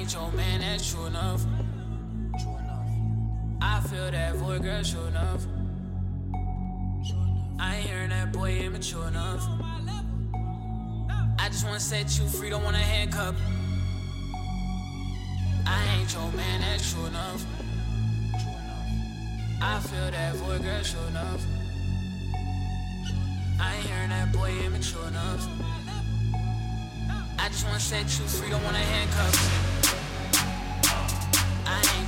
ain't your man, that's true enough. True enough. I feel that void, girl, sure enough. Enough. I ain't hearing that boy immature enough. I just wanna set you free, don't wanna handcuff. I ain't your man, that's true enough. I feel that void, girl, sure enough. I ain't hearing that boy immature enough. I just wanna set you free, don't wanna handcuff.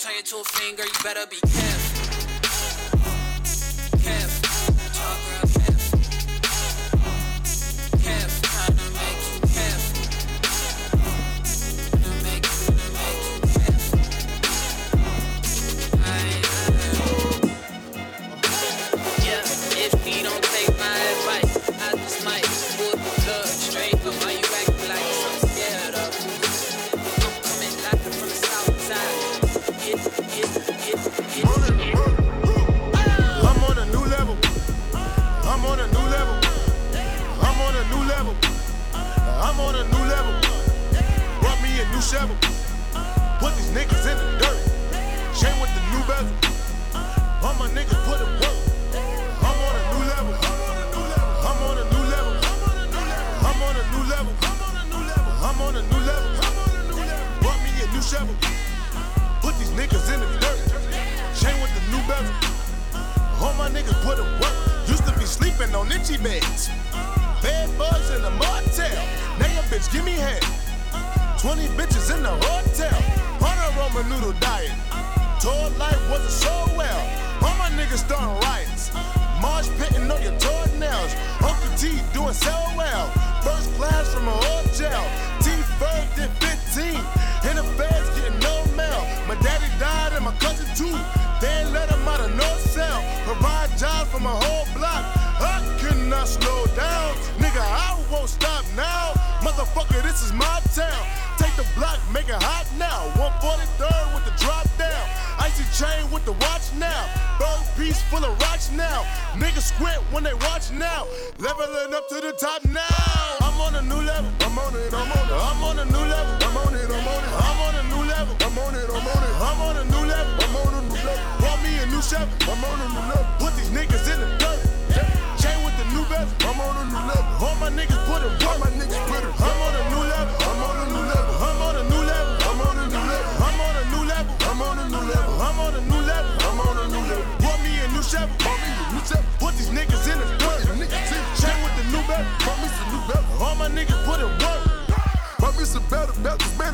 turn you to a finger, you better be careful. shovel. Put these niggas in the dirt. Chain with the new bezel. All my niggas put in work. Used to be sleeping on itchy beds. Bad bugs in the motel. Now your bitch give me head. 20 bitches in the hotel. Hunter ramen noodle diet. Tour life wasn't so well. All my niggas starting riots. Marsh pitting on your toenails. Uncle T doing so well. First class from a hotel. T first did 15 the feds getting no mail. My daddy died and my cousin too. They ain't let him out of no cell. Provide jobs for my whole block. I cannot slow down. Nigga, I won't stop now. Motherfucker, this is my town. Take the block, make it hot now. 143rd with the drop down. Icy chain with the watch now. Bird piece full of rocks now. Niggas squint when they watch now. Leveling up to the top now. I'm on a new level. I'm on it. I'm on it. I'm on a new level. I'm on it. I'm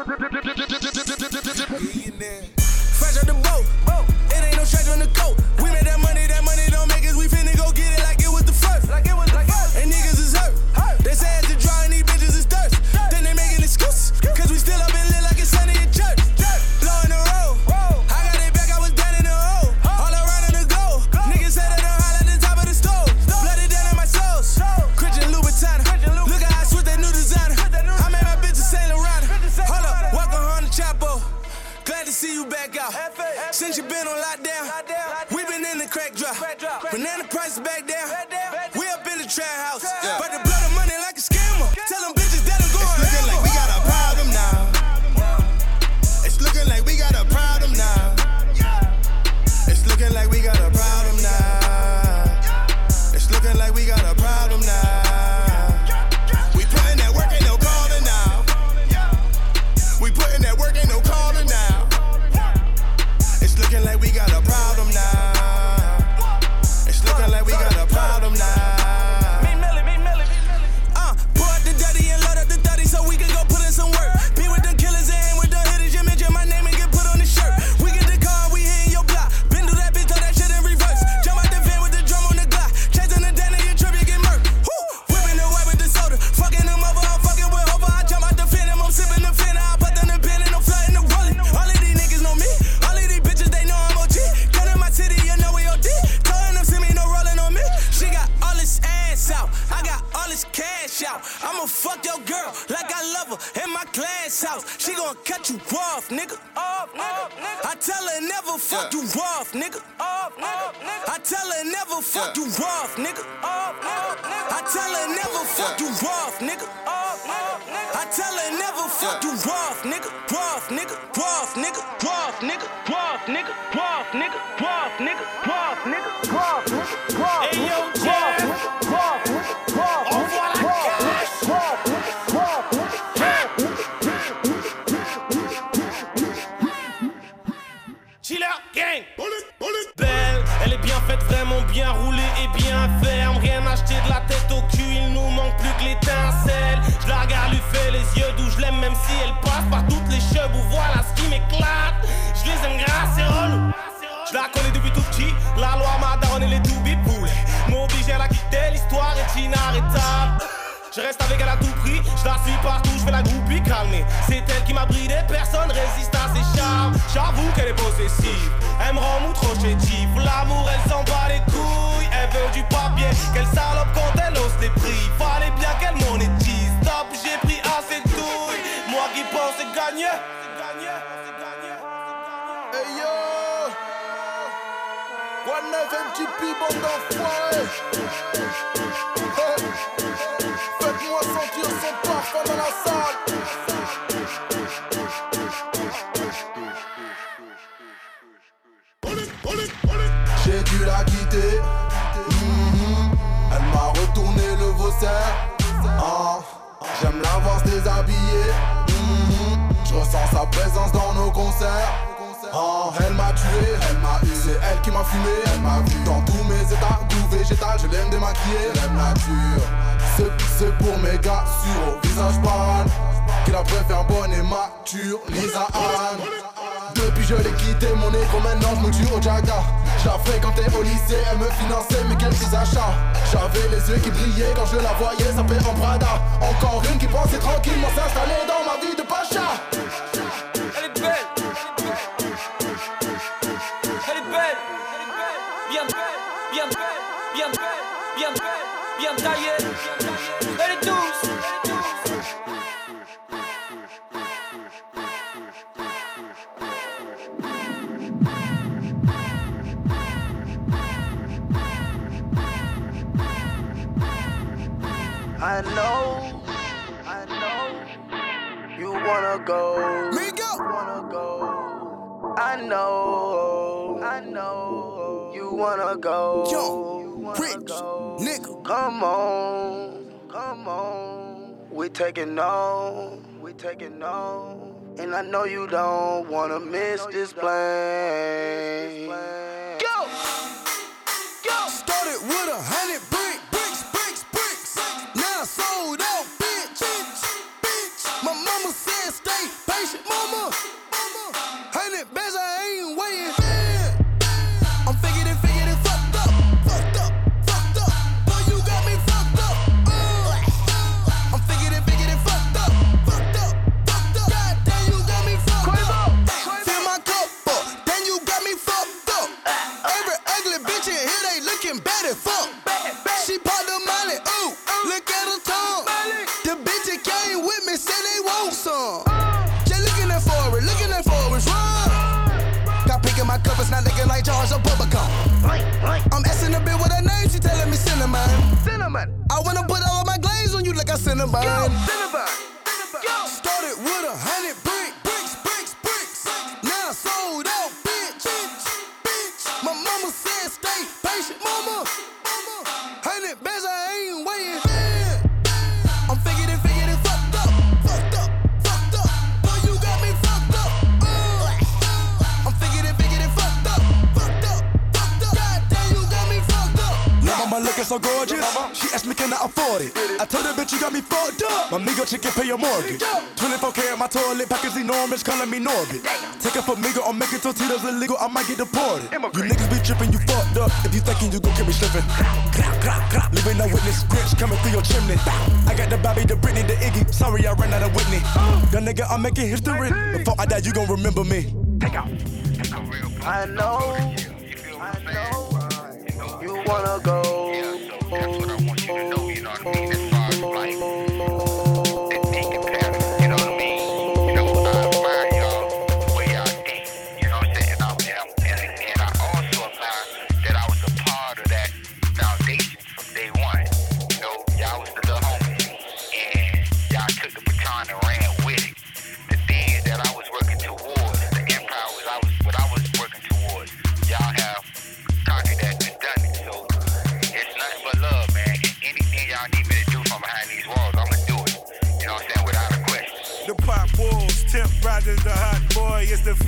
Fresh out the boat, it ain't no stretch on the coat. We made that money, that money don't make us. We finna go get it like. Fuck you rough, nigga. C'est elle qui m'a bridé, personne résiste à ses charmes. J'avoue qu'elle est possessive, elle me rend mou trop chétive. L'amour, elle s'en bat les couilles, elle veut du papier. Quelle salope quand elle hausse les prix. Fallait bien qu'elle monétise. Stop, j'ai pris assez de douille. Moi qui pense gagner. Hey yo! One! Faites-moi sentir son parfum dans la salle! sans sa présence dans nos concerts. Oh, elle m'a tué, elle m'a eu, c'est elle qui m'a fumé, elle m'a vu Dans tous mes états, tout végétal, je l'aime démaquillée, elle aime la C'est pour mes gars sur au visage pâle. Qui la préfère bonne et mature, Lisa Anne. Depuis je l'ai quitté, mon écho maintenant je me tue au jaga. Je la fréquentais au lycée, elle me finançait mes quelques achats J'avais les yeux qui brillaient quand je la voyais, ça fait en brada Encore une qui pensait tranquillement s'installer dans ma vie de pacha. go. Me go. Wanna go. I know. I know. You wanna go. Yo, wanna rich go. nigga. Come on. Come on. We taking on. We taking on. And I know you don't wanna miss this plane. it, so gorgeous. She asked me, can I afford it? I told her, bitch, you got me fucked up. My nigga chicken pay your mortgage. 24 karat my toilet package enormous, calling me Norbit. Take it for Migo, I'm making tortillas illegal, I might get deported. You niggas be tripping, you fucked up. If you thinking you gon' get me slipping. Living no witness, Grinch coming through your chimney. I got the Bobby, the Britney, the Iggy. Sorry, I ran out of Whitney. Young nigga, I'm making history. Before I die, you gon' remember me. I know, I know, you wanna go.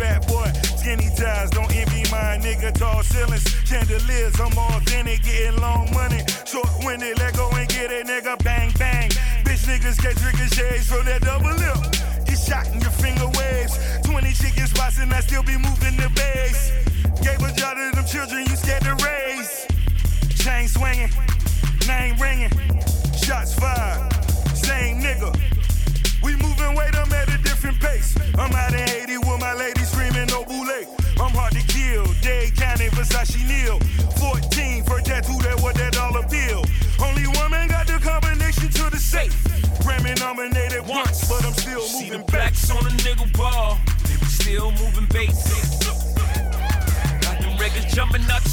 Fat boy. Skinny ties, don't envy my nigga. Tall ceilings, chandeliers, I'm authentic, getting long money. Short winded, let go and get it, nigga. Bang, bang. Bitch niggas catch ricochets from that double lip. Get shot in your finger waves. 20 chicken spots and I still be moving the base. Gave a job to them children you scared to raise. Chain swinging, name ringing, shots fired. Same nigga. We moving weight, I'm at a different pace. I'm out in Haiti with my lady screaming no boule. I'm hard to kill. Dade County, Versace Neal. 14 for tattoo that what that dollar bill. Only woman got the combination to the safe. Grammy nominated once, but I'm still See the moving blacks on a nigga ball, they was still moving bases. Got them records jumping out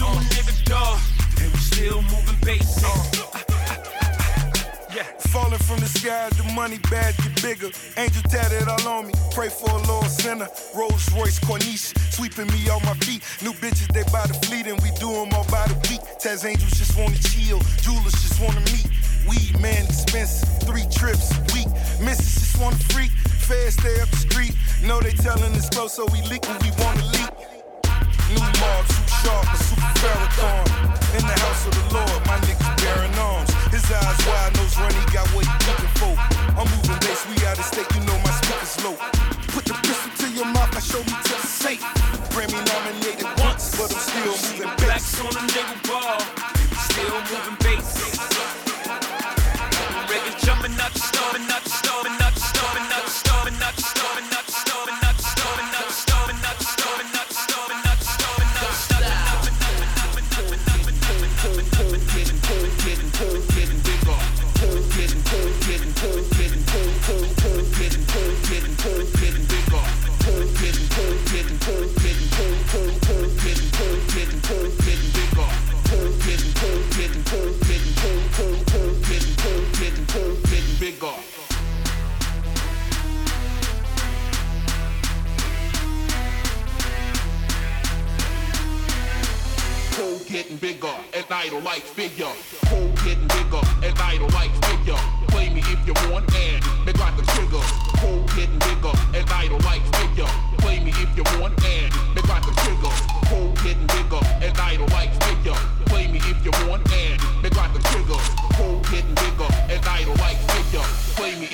to dog, they was still moving bases. Uh. Yeah, falling from the sky, the money bag get bigger. Angel tatted all on me, pray for a little sinner. Rolls Royce Corniche, sweeping me off my feet. New bitches, they by the fleet, and we do 'em all by the week. Taz angels just wanna chill, jewelers just wanna meet. Weed man expensive, three trips a week. Missus just wanna freak, feds stay up the street. Know they telling us close, so we leak when we wanna leak. New mob, too sharp, a super Farrakhan. In the house of the Lord, my niggas bearing arms. His eyes wide, nose runny, got what he looking for. I'm moving bass, we out of state, you know my speakers low. Put the pistol to your mouth, I show me to the safe. Grammy nominated once, but I'm still moving bass. blacks on a nigga ball, still moving bases.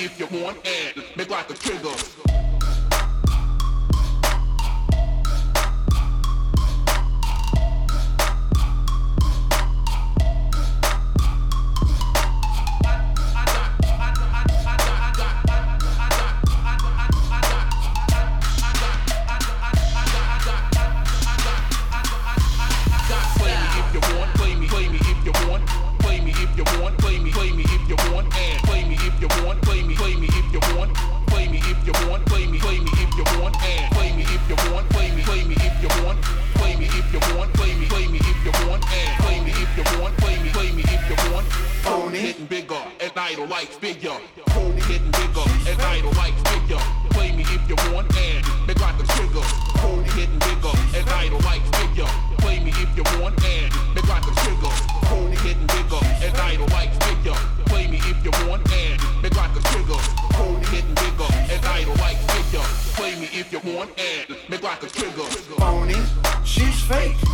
If you want and make like a trigger. if you want it, make like a trigger. Phony, she's fake.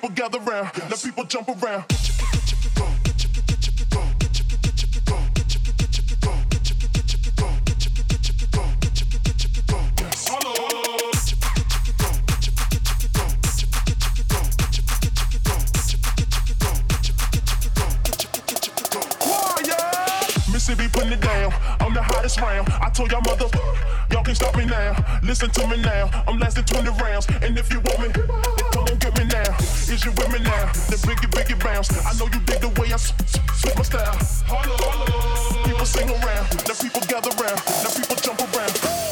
people gather round. Yes. Let people jump around. Mississippi putting it down. I'm the hottest round. I told y'all mother can stop me now. Listen to me now. I'm lasting 20 rounds. And if you want me, then come on, get me now. Is you with me now? The biggie, biggie bounce. I know you dig the way I s- s- sweep my style. People sing around. Now people gather round. Now people jump around.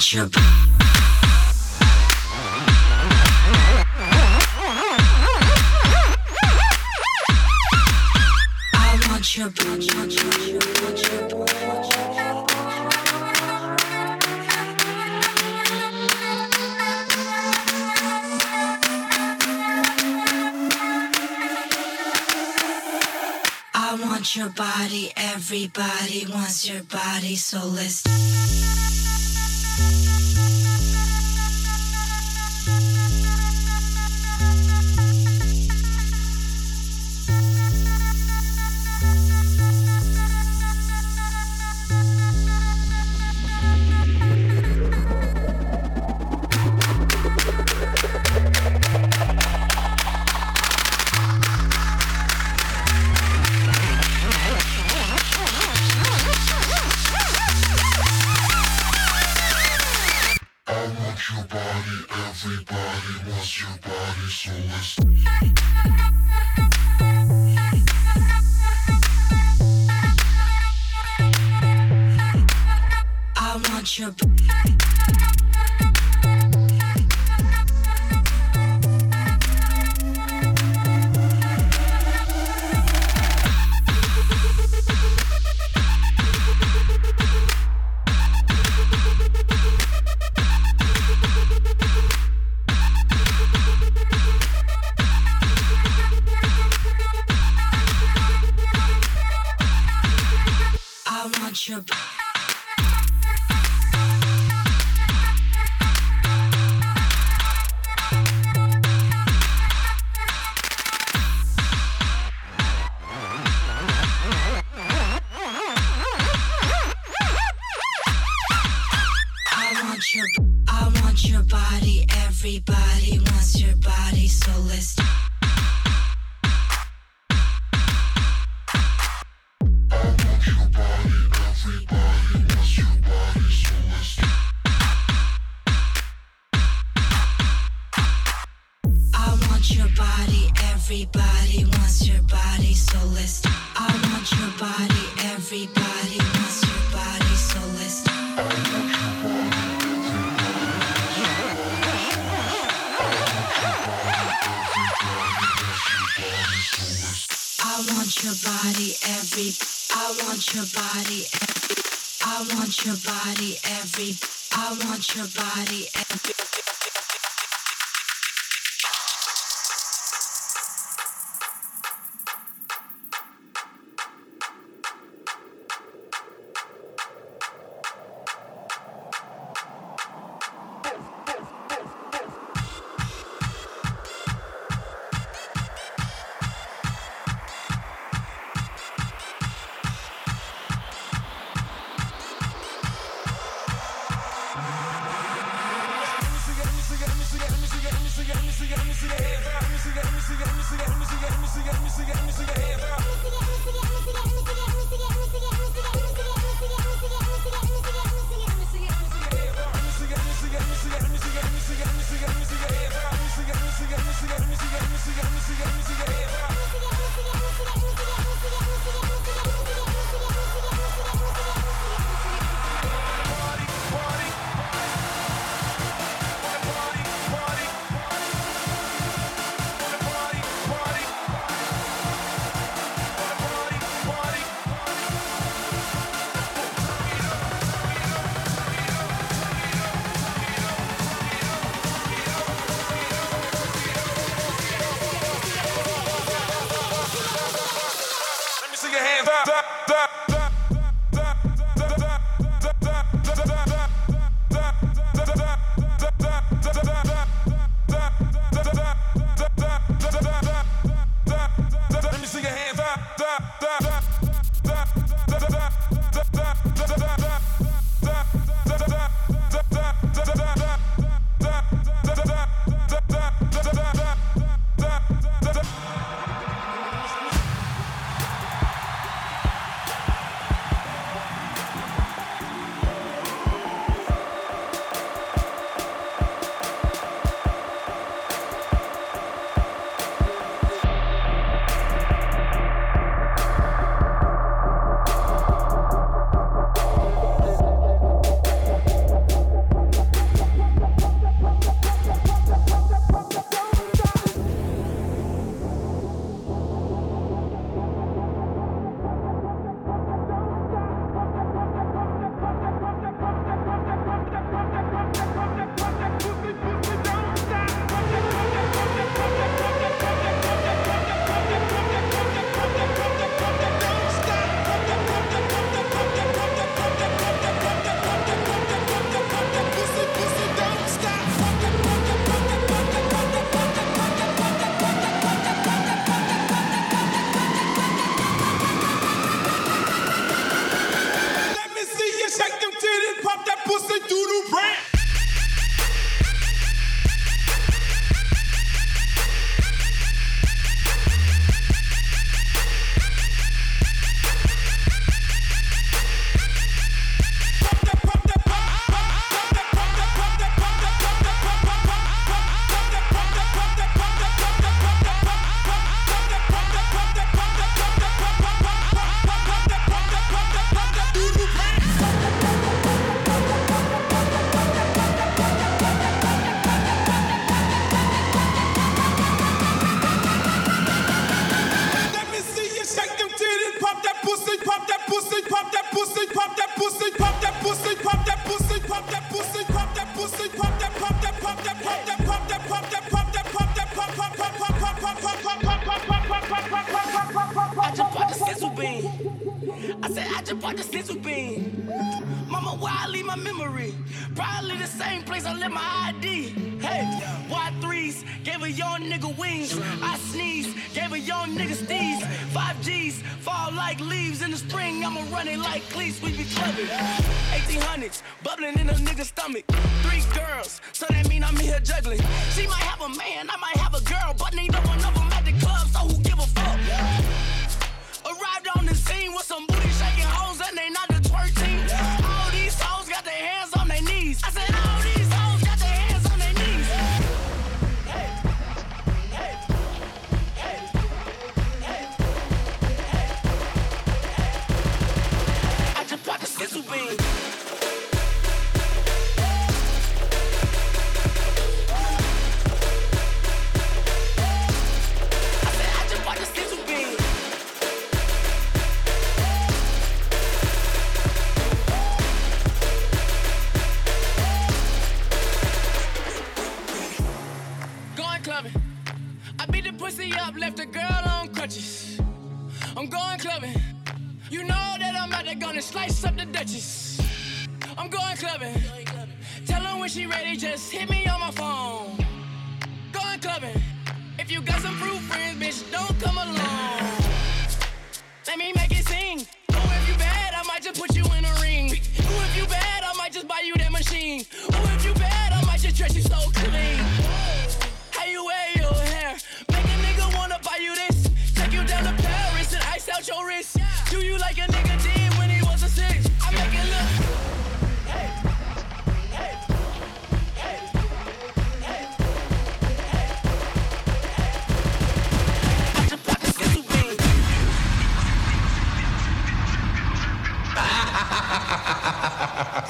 friendship. I want your I want your body, everybody wants your body, so let's. Show. body every. I want your body every. pop the pop the I said I just bought the sizzle bean. Mama, where I leave my memory? Probably the same place I left my ID. Hey, Y3s gave a young nigga wings. I sneeze, gave a young nigga steez. Five G's fall like leaves in the spring. I'ma run it like cleats, we be clubbing. 1800s bubbling in a nigga's stomach. Three girls, so that mean I'm here juggling. She might have a man, I might have a girl, but neither one of them at the club, so who give on the scene with some booty shaking hoes and they not the twerk team. All these hoes got their hands on their knees. I said